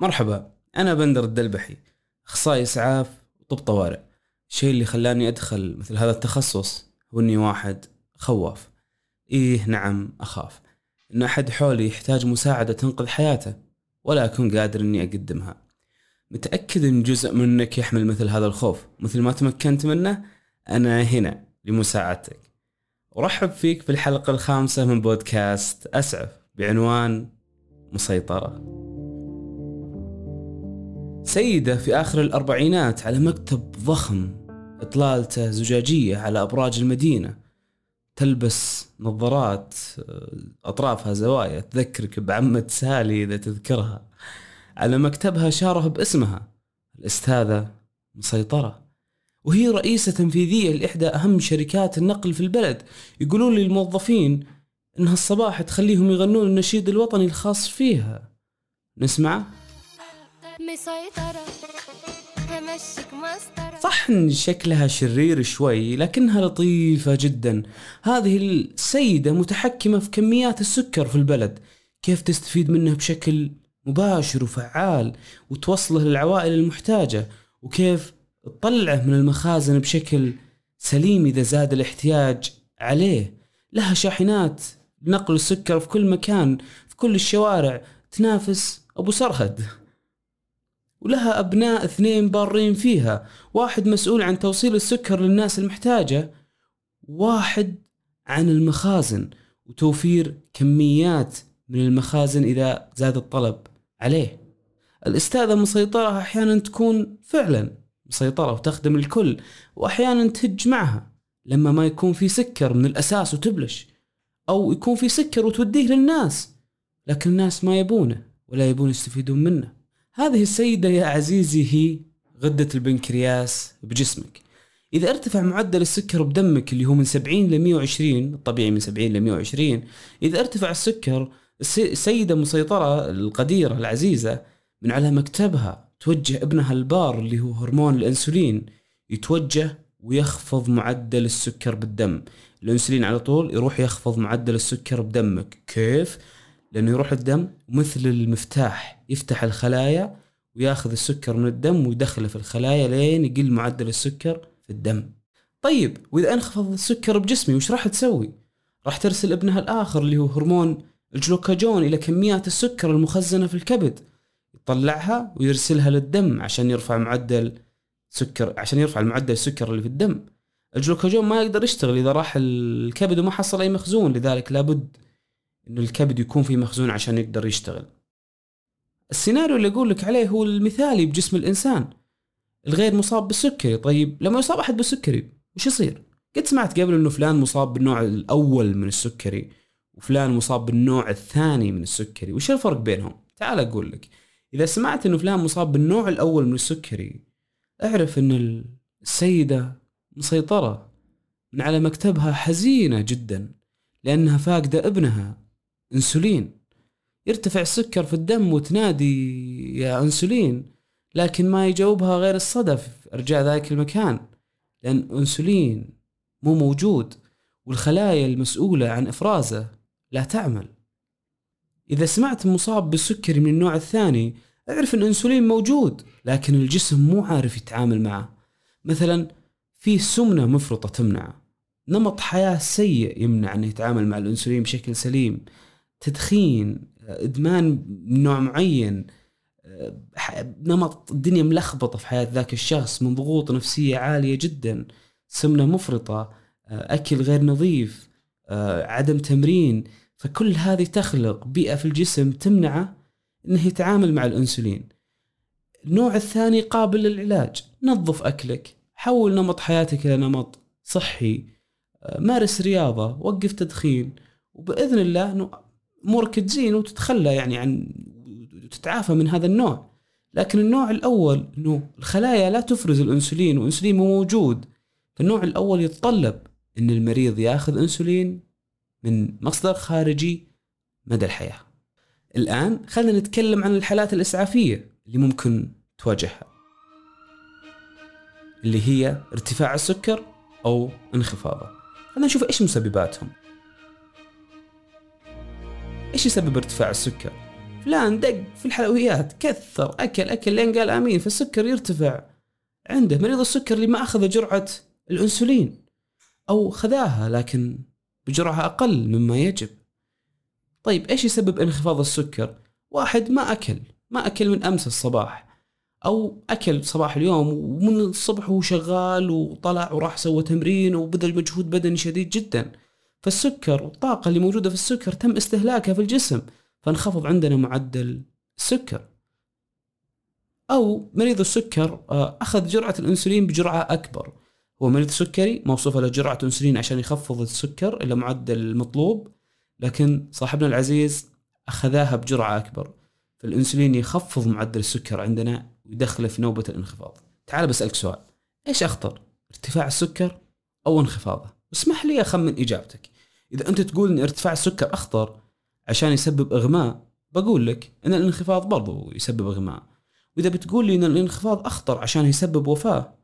مرحبا أنا بندر الدلبحي أخصائي إسعاف وطب طوارئ. الشيء اللي خلاني أدخل مثل هذا التخصص هو إني واحد خواف. إيه نعم أخاف. إن أحد حولي يحتاج مساعدة تنقذ حياته ولا أكون قادر إني أقدمها. متأكد إن جزء منك يحمل مثل هذا الخوف. مثل ما تمكنت منه أنا هنا لمساعدتك. ورحب فيك في الحلقة الخامسة من بودكاست أسعف بعنوان مسيطرة. سيدة في آخر الأربعينات على مكتب ضخم إطلالته زجاجية على أبراج المدينة تلبس نظارات أطرافها زوايا تذكرك بعمة سالي إذا تذكرها. على مكتبها شاره باسمها الأستاذة مسيطرة. وهي رئيسة تنفيذية لإحدى أهم شركات النقل في البلد. يقولون للموظفين إنها الصباح تخليهم يغنون النشيد الوطني الخاص فيها. نسمعه؟ مسيطرة. همشيك مسطرة. صح ان شكلها شرير شوي لكنها لطيفة جدا. هذه السيدة متحكمة في كميات السكر في البلد. كيف تستفيد منه بشكل مباشر وفعال وتوصله للعوائل المحتاجة؟ وكيف تطلعه من المخازن بشكل سليم إذا زاد الاحتياج عليه؟ لها شاحنات لنقل السكر في كل مكان في كل الشوارع تنافس أبو سرهد. ولها أبناء اثنين بارين فيها. واحد مسؤول عن توصيل السكر للناس المحتاجة واحد عن المخازن وتوفير كميات من المخازن إذا زاد الطلب عليه. الأستاذة مسيطرة أحيانا تكون فعلا مسيطرة وتخدم الكل وأحيانا تهج معها لما ما يكون في سكر من الأساس وتبلش أو يكون في سكر وتوديه للناس لكن الناس ما يبونه ولا يبون يستفيدون منه. هذه السيدة يا عزيزي هي غدة البنكرياس بجسمك. إذا ارتفع معدل السكر بدمك اللي هو من 70 ل 120 الطبيعي من 70 ل 120 إذا ارتفع السكر السيدة مسيطرة القديرة العزيزة من على مكتبها توجه ابنها البار اللي هو هرمون الأنسولين يتوجه ويخفض معدل السكر بالدم. الأنسولين على طول يروح يخفض معدل السكر بدمك. كيف؟ لأنه يروح الدم مثل المفتاح يفتح الخلايا وياخذ السكر من الدم ويدخله في الخلايا لين يقل معدل السكر في الدم. طيب وإذا أنخفض السكر بجسمي وش راح تسوي؟ راح ترسل ابنها الآخر اللي هو هرمون الجلوكاجون إلى كميات السكر المخزنة في الكبد. يطلعها ويرسلها للدم عشان يرفع معدل سكر عشان يرفع المعدل السكر اللي في الدم. الجلوكاجون ما يقدر يشتغل إذا راح الكبد وما حصل أي مخزون لذلك لابد إنه الكبد يكون في مخزون عشان يقدر يشتغل. السيناريو اللي أقول لك عليه هو المثالي بجسم الإنسان. الغير مصاب بالسكري. طيب لما يصاب أحد بالسكري وش يصير؟ قد سمعت قبل إنه فلان مصاب بالنوع الأول من السكري وفلان مصاب بالنوع الثاني من السكري. وش الفرق بينهم؟ تعال أقول لك. إذا سمعت إنه فلان مصاب بالنوع الأول من السكري أعرف إن السيدة مسيطرة من على مكتبها حزينة جدا لأنها فاقدة ابنها. انسولين. يرتفع السكر في الدم وتنادي يا انسولين لكن ما يجاوبها غير الصدف ارجاء ذاك المكان لأن انسولين مو موجود والخلايا المسؤولة عن إفرازه لا تعمل. إذا سمعت مصاب بالسكري من النوع الثاني أعرف إن الانسولين موجود لكن الجسم مو عارف يتعامل معه. مثلا في سمنة مفرطة تمنعه. نمط حياة سيء يمنع إنه يتعامل مع الانسولين بشكل سليم. تدخين إدمان نوع معين نمط الدنيا ملخبطة في حياة ذاك الشخص من ضغوط نفسية عالية جدا سمنة مفرطة أكل غير نظيف عدم تمرين. فكل هذه تخلق بيئة في الجسم تمنعه انه يتعامل مع الأنسولين. النوع الثاني قابل للعلاج نظف أكلك حول نمط حياتك إلى نمط صحي مارس رياضة وقف تدخين. وبإذن الله امورك تزين وتتخلى يعني عن تتعافى من هذا النوع. لكن النوع الأول إنه الخلايا لا تفرز الأنسولين والأنسولين مو موجود. فالنوع الأول يتطلب إن المريض ياخذ أنسولين من مصدر خارجي مدى الحياة. الآن خلينا نتكلم عن الحالات الإسعافية اللي ممكن تواجهها. اللي هي ارتفاع السكر أو انخفاضه. خلينا نشوف إيش مسبباتهم. إيش يسبب ارتفاع السكر؟ فلان دق في الحلويات كثر أكل أكل لين قال آمين فالسكر يرتفع. عنده مريض السكر اللي ما أخذ جرعة الأنسولين أو خذاها لكن بجرعة أقل مما يجب. طيب إيش يسبب انخفاض السكر؟ واحد ما أكل ما أكل من أمس الصباح أو أكل صباح اليوم ومن الصبح وهو شغال وطلع وراح سوى تمرين وبذل مجهود بدني شديد جدا. فالسكر والطاقة اللي موجودة في السكر تم استهلاكها في الجسم فانخفض عندنا معدل السكر. أو مريض السكر آه، أخذ جرعة الأنسولين بجرعة أكبر. هو مريض سكري موصوفة له جرعة أنسولين عشان يخفض السكر إلى معدل المطلوب لكن صاحبنا العزيز أخذاها بجرعة أكبر. فالأنسولين يخفض معدل السكر عندنا ويدخله في نوبة الانخفاض. تعال بسألك سؤال إيش أخطر ارتفاع السكر أو انخفاضه؟ اسمح لي أخمن إجابتك. إذا أنت تقول أن ارتفاع السكر أخطر عشان يسبب إغماء بقول لك أن الانخفاض برضو يسبب إغماء. وإذا بتقول لي أن الانخفاض أخطر عشان يسبب وفاة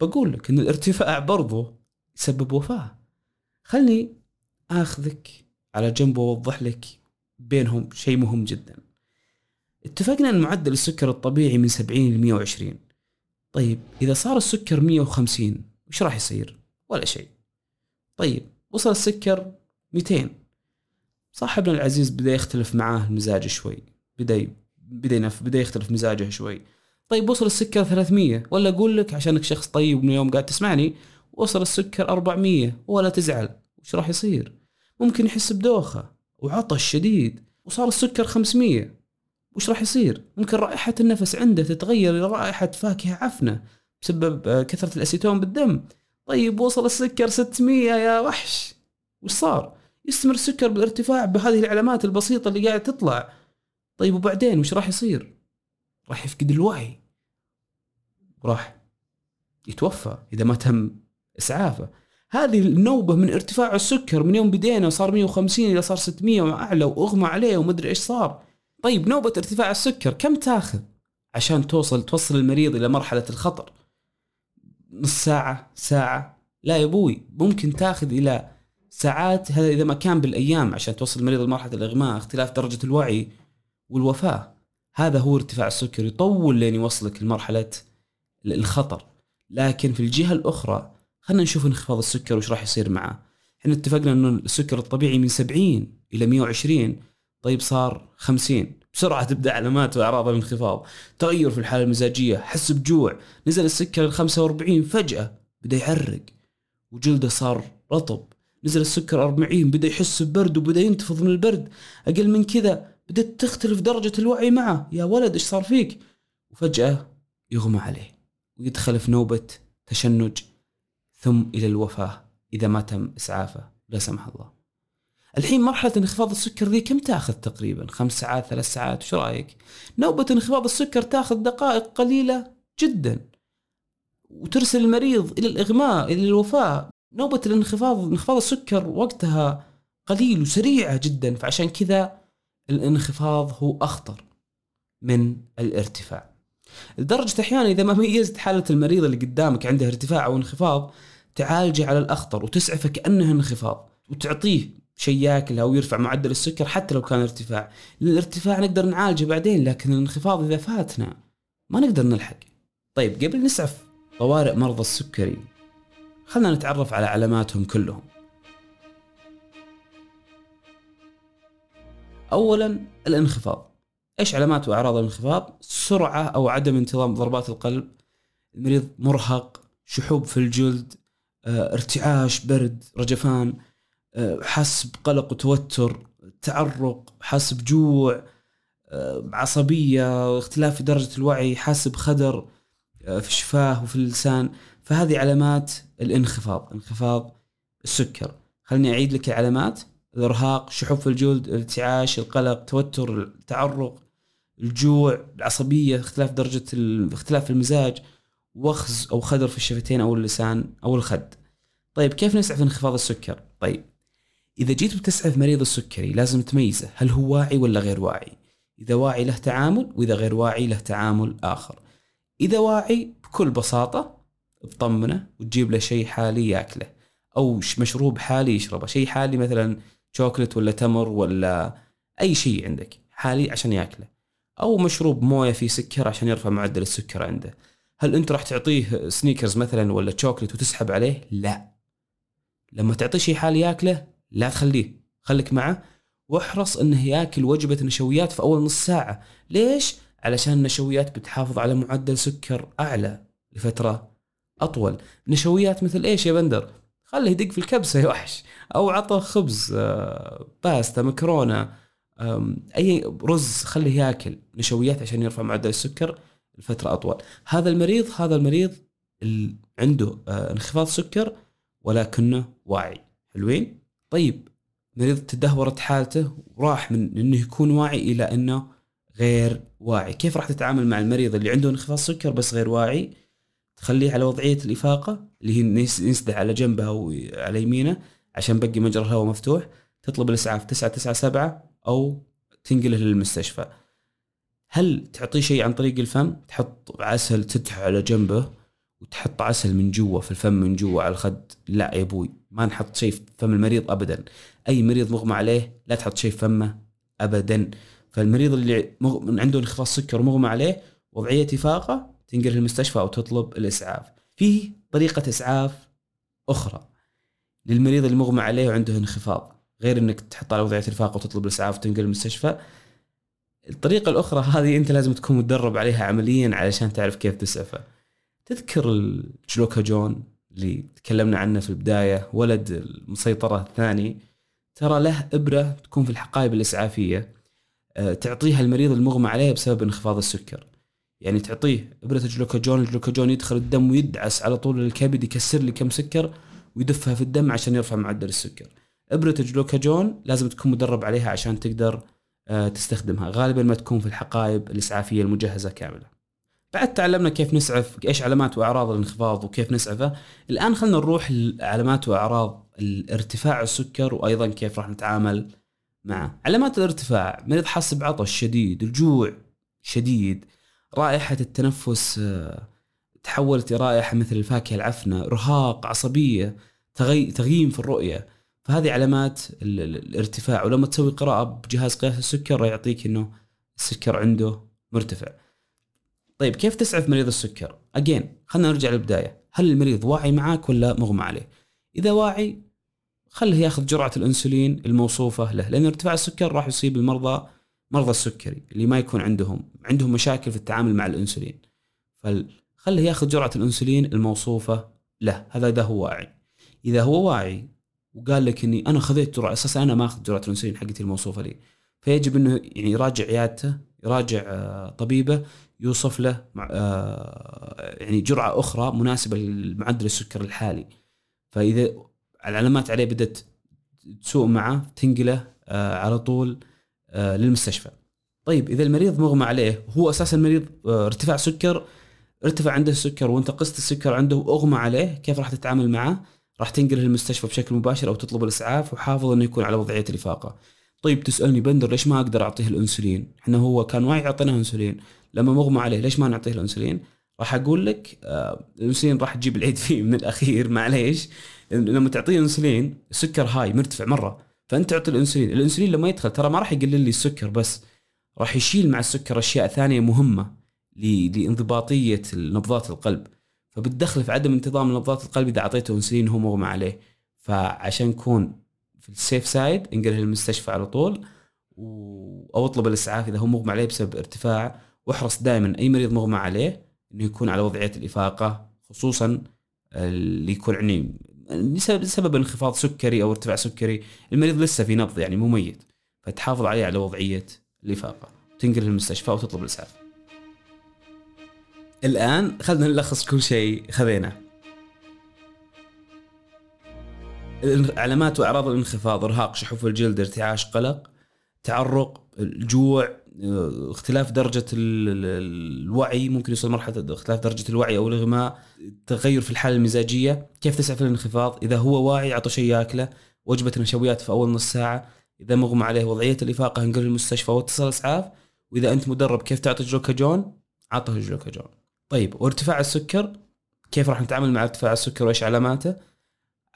بقول لك أن الارتفاع برضو يسبب وفاة. خلني آخذك على جنب وأوضح لك بينهم شيء مهم جدا. اتفقنا أن معدل السكر الطبيعي من 70 ل 120 طيب إذا صار السكر 150 وش راح يصير؟ ولا شيء. طيب وصل السكر 200 صاحبنا العزيز بدأ يختلف معاه المزاج شوي. بدأ بدأ بدأ يختلف مزاجه شوي. طيب وصل السكر 300 ولا أقول لك عشانك شخص طيب من يوم قاعد تسمعني وصل السكر 400 ولا تزعل. وش راح يصير؟ ممكن يحس بدوخة وعطش شديد وصار السكر 500 وش راح يصير؟ ممكن رائحة النفس عنده تتغير إلى رائحة فاكهة عفنة بسبب آه، كثرة الأسيتون بالدم. طيب وصل السكر 600 يا وحش. وش صار؟ يستمر السكر بالارتفاع بهذه العلامات البسيطة اللي قاعدة تطلع. طيب وبعدين وش راح يصير؟ راح يفقد الوعي. وراح يتوفى إذا ما تم إسعافه. هذه النوبة من ارتفاع السكر من يوم بدينا وصار 150 إلى صار 600 وأعلى وأغمى عليه ومدري إيش صار. طيب نوبة ارتفاع السكر كم تاخذ عشان توصل توصل المريض إلى مرحلة الخطر؟ نص ساعة ساعة. لا يا أبوي ممكن تاخذ إلى ساعات هذا إذا ما كان بالأيام عشان توصل المريض لمرحلة الإغماء اختلاف درجة الوعي والوفاة. هذا هو ارتفاع السكر يطول لين يوصلك لمرحلة الخطر. لكن في الجهة الأخرى خلينا نشوف انخفاض السكر وش راح يصير معه. إحنا اتفقنا إنه السكر الطبيعي من 70 إلى 120 طيب صار 50 بسرعة تبدأ علامات وأعراض الانخفاض. تغير في الحالة المزاجية حس بجوع. نزل السكر ل 45 فجأة بدأ يعرق. وجلده صار رطب. نزل السكر 40 بدأ يحس ببرد وبدأ ينتفض من البرد. أقل من كذا بدأت تختلف درجة الوعي معه. يا ولد إيش صار فيك؟ وفجأة يغمى عليه. ويدخل في نوبة تشنج ثم إلى الوفاة. إذا ما تم إسعافه لا سمح الله. الحين مرحلة انخفاض السكر ذي كم تأخذ تقريبا؟ خمس ساعات ثلاث ساعات؟ وش رأيك؟ نوبة انخفاض السكر تأخذ دقائق قليلة جدا وترسل المريض إلى الإغماء إلى الوفاة نوبة الانخفاض انخفاض السكر وقتها قليل وسريعة جدا فعشان كذا الانخفاض هو أخطر من الارتفاع. لدرجة أحيانا إذا ما ميزت حالة المريض اللي قدامك عنده ارتفاع أو انخفاض تعالجه على الأخطر وتسعفه كأنه انخفاض وتعطيه شيء ياكله أو يرفع معدل السكر حتى لو كان ارتفاع. الارتفاع نقدر نعالجه بعدين لكن الانخفاض إذا فاتنا ما نقدر نلحق. طيب قبل نسعف طوارئ مرضى السكري خلنا نتعرف على علاماتهم كلهم. اولا الانخفاض. إيش علامات وأعراض الانخفاض؟ سرعة أو عدم انتظام ضربات القلب المريض مرهق شحوب في الجلد آه، ارتعاش برد رجفان. حس بقلق وتوتر تعرق حس بجوع عصبية اختلاف في درجة الوعي حاس بخدر في الشفاه وفي اللسان. فهذه علامات الانخفاض انخفاض السكر. خليني أعيد لك العلامات. الإرهاق شحوب في الجلد الارتعاش القلق توتر التعرق الجوع العصبية اختلاف درجة اختلاف المزاج وخز أو خدر في الشفتين أو اللسان أو الخد. طيب كيف نسعف انخفاض السكر؟ طيب إذا جيت بتسعف مريض السكري لازم تميزه هل هو واعي ولا غير واعي؟ إذا واعي له تعامل وإذا غير واعي له تعامل آخر. إذا واعي بكل بساطة تطمنه وتجيب له شيء حالي ياكله أو مشروب حالي يشربه شيء حالي مثلا شوكلت ولا تمر ولا أي شيء عندك حالي عشان ياكله أو مشروب موية فيه سكر عشان يرفع معدل السكر عنده. هل أنت راح تعطيه سنيكرز مثلا ولا تشوكلت وتسحب عليه؟ لا. لما تعطيه شيء حالي ياكله لا تخليه. خليك معه. واحرص إنه ياكل وجبة نشويات في أول نص ساعة. ليش؟ علشان النشويات بتحافظ على معدل سكر أعلى لفترة أطول. نشويات مثل إيش يا بندر؟ خليه يدق في الكبسة يا وحش. أو عطه خبز آه، باستا مكرونة أي رز خليه ياكل نشويات عشان يرفع معدل السكر لفترة أطول. هذا المريض هذا المريض عنده آه، انخفاض سكر ولكنه واعي. حلوين؟ طيب مريض تدهورت حالته وراح من إنه يكون واعي إلى إنه غير واعي. كيف راح تتعامل مع المريض اللي عنده انخفاض سكر بس غير واعي؟ تخليه على وضعية الإفاقة اللي هي ينسدح على جنبه أو على يمينه عشان بقي مجرى الهواء مفتوح تطلب الإسعاف 997 أو تنقله للمستشفى. هل تعطيه شيء عن طريق الفم؟ تحط عسل تدح على جنبه وتحط عسل من جوا في الفم من جوا على الخد لا يا أبوي ما نحط شيء في فم المريض ابدا. أي مريض مغمى عليه لا تحط شيء في فمه ابدا. فالمريض اللي مغ... عنده انخفاض سكر ومغمى عليه وضعية افاقه تنقل المستشفى أو تطلب الإسعاف. في طريقة إسعاف أخرى. للمريض اللي مغمى عليه وعنده انخفاض غير إنك تحط على وضعية الافاقه وتطلب الإسعاف وتنقل المستشفى الطريقة الأخرى هذه أنت لازم تكون متدرب عليها عمليا علشان تعرف كيف تسعفه. تذكر الجلوكاجون اللي تكلمنا عنه في البداية ولد المسيطرة الثاني. ترى له إبرة تكون في الحقائب الإسعافية آه، تعطيها المريض المغمى عليه بسبب انخفاض السكر. يعني تعطيه إبرة الجلوكاجون الجلوكاجون يدخل الدم ويدعس على طول الكبد يكسر لي كم سكر ويدفها في الدم عشان يرفع معدل السكر. إبرة الجلوكاجون لازم تكون مدرب عليها عشان تقدر آه، تستخدمها غالبا ما تكون في الحقائب الإسعافية المجهزة كاملة. بعد تعلمنا كيف نسعف إيش علامات وأعراض الانخفاض وكيف نسعفه. الآن خلينا نروح لعلامات وأعراض الارتفاع السكر وأيضا كيف راح نتعامل معه. علامات الارتفاع مريض حاسس بعطش شديد الجوع شديد رائحة التنفس آه، تحولت لرائحة مثل الفاكهة العفنة إرهاق عصبية تغييم في الرؤية. فهذه علامات الارتفاع. ولما تسوي قراءة بجهاز قياس السكر يعطيك إنه السكر عنده مرتفع. طيب كيف تسعف مريض السكر؟ اجين خلينا نرجع للبداية، هل المريض واعي معك ولا مغمى عليه؟ إذا واعي خله ياخذ جرعة الإنسولين الموصوفة له، لأن ارتفاع السكر راح يصيب المرضى مرضى السكري اللي ما يكون عندهم عندهم مشاكل في التعامل مع الإنسولين. فخله ياخذ جرعة الإنسولين الموصوفة له، هذا إذا هو واعي. إذا هو واعي وقال لك إني أنا خذيت جرعة أساسا أنا ما أخذ جرعة الإنسولين حقتي الموصوفة لي. فيجب إنه يعني يراجع عيادته، يراجع آه، طبيبه يوصف له آه، يعني جرعة أخرى مناسبة لمعدل السكر الحالي. فإذا العلامات عليه بدأت تسوء معه تنقله آه، على طول آه، للمستشفى. طيب إذا المريض مغمى عليه هو أساسا مريض ارتفاع سكر ارتفع عنده السكر وانت قست السكر عنده وأغمى عليه كيف راح تتعامل معه؟ راح تنقله للمستشفى بشكل مباشر أو تطلب الإسعاف وحافظ أنه يكون على وضعية الإفاقة. طيب تسألني بندر ليش ما أقدر أعطيه الإنسولين؟ إحنا هو كان واعي اعطيناه إنسولين. لما مغمى عليه ليش ما نعطيه الإنسولين؟ راح أقول لك آه الإنسولين راح تجيب العيد فيه من الأخير معليش. لما تعطيه إنسولين السكر هاي مرتفع مرة. فأنت تعطي الإنسولين. الإنسولين لما يدخل ترى ما راح يقلل لي السكر بس راح يشيل مع السكر أشياء ثانية مهمة لانضباطية نبضات القلب. فبتدخل في عدم انتظام نبضات القلب إذا أعطيته إنسولين وهو مغمى عليه. فعشان نكون في ال safe side انقله للمستشفى على طول أو اطلب الإسعاف إذا هو مغمى عليه بسبب ارتفاع واحرص دائما أي مريض مغمى عليه إنه يكون على وضعية الإفاقة خصوصا اللي يكون يعني بسبب انخفاض سكري أو ارتفاع سكري المريض لسه في نبض يعني مو ميت فتحافظ عليه على وضعية الإفاقة. تنقل للمستشفى وتطلب الإسعاف. الآن خلينا نلخص كل شيء خذيناه. علامات وأعراض الانخفاض إرهاق شحوف الجلد ارتعاش قلق تعرق الجوع اختلاف درجة الوعي ممكن يوصل مرحلة اختلاف درجة الوعي أو الإغماء تغير في الحالة المزاجية كيف تسعف الانخفاض؟ إذا هو واعي أعطى شيء ياكله وجبة نشويات في أول نص ساعة إذا مغمى عليه وضعية الإفاقة انقل المستشفى واتصل إسعاف وإذا أنت مدرب كيف تعطي جلوكاجون عطه الجلوكاجون. طيب وارتفاع السكر كيف راح نتعامل مع ارتفاع السكر وإيش علاماته؟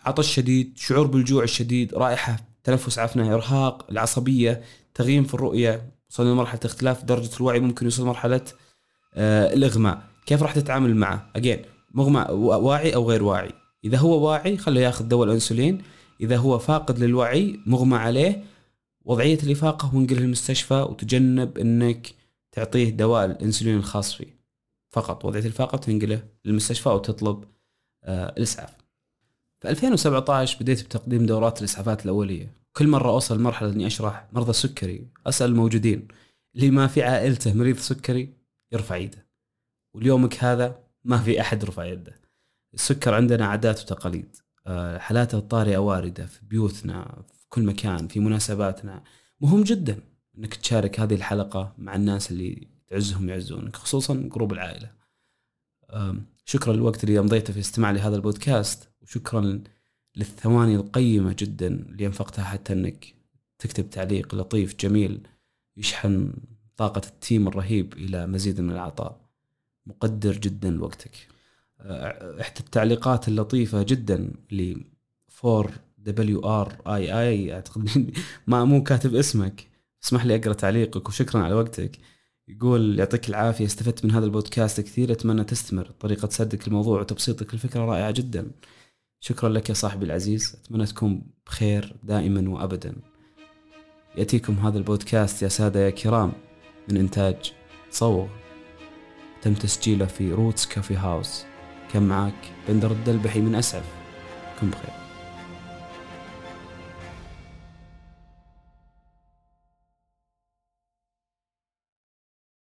عطش شديد شعور بالجوع الشديد رائحة تنفس عفنة إرهاق العصبية تغييم في الرؤية وصلنا لمرحلة اختلاف درجة الوعي ممكن يوصل مرحله آه الإغماء. كيف راح تتعامل معه؟ اجين مغمى واعي أو غير واعي؟ إذا هو واعي خليه ياخذ دواء الأنسولين. إذا هو فاقد للوعي مغمى عليه. وضعية الإفاقة وانقله المستشفى وتجنب إنك تعطيه دواء الأنسولين الخاص فيه. فقط وضعية الإفاقة تنقله للمستشفى وتطلب آه الإسعاف. في 2017 بديت بتقديم دورات الإسعافات الأولية. كل مرة أوصل مرحلة إني أشرح مرضى السكري أسأل الموجودين اللي ما في عائلته مريض سكري يرفع يده. واليومك هذا ما في أحد رفع يده. السكر عندنا عادات وتقاليد. آه، حالاته الطارئة واردة في بيوتنا في كل مكان في مناسباتنا. مهم جدا إنك تشارك هذه الحلقة مع الناس اللي تعزهم يعزونك خصوصا قروب العائلة. شكرا للوقت اللي امضيته في استماع لهذا البودكاست. وشكرا للثواني القيمة جدا اللي أنفقتها حتى إنك تكتب تعليق لطيف جميل يشحن طاقة التيم الرهيب إلى مزيد من العطاء مقدر جدا لوقتك. إحدى التعليقات اللطيفة جدا ل 4 دبليو ار اي اي أعتقد ما مو كاتب اسمك. اسمح لي أقرأ تعليقك وشكرا على وقتك. يقول يعطيك العافية استفدت من هذا البودكاست كثير أتمنى تستمر. طريقة سردك الموضوع وتبسيطك الفكرة رائعة جدا. شكرا لك يا صاحبي العزيز. أتمنى تكون بخير دائما وابدا. يأتيكم هذا البودكاست يا سادة يا كرام من إنتاج صوغ. تم تسجيله في Roots Coffee House. كان معاك بندر الدلبحي من أسعف. كن بخير.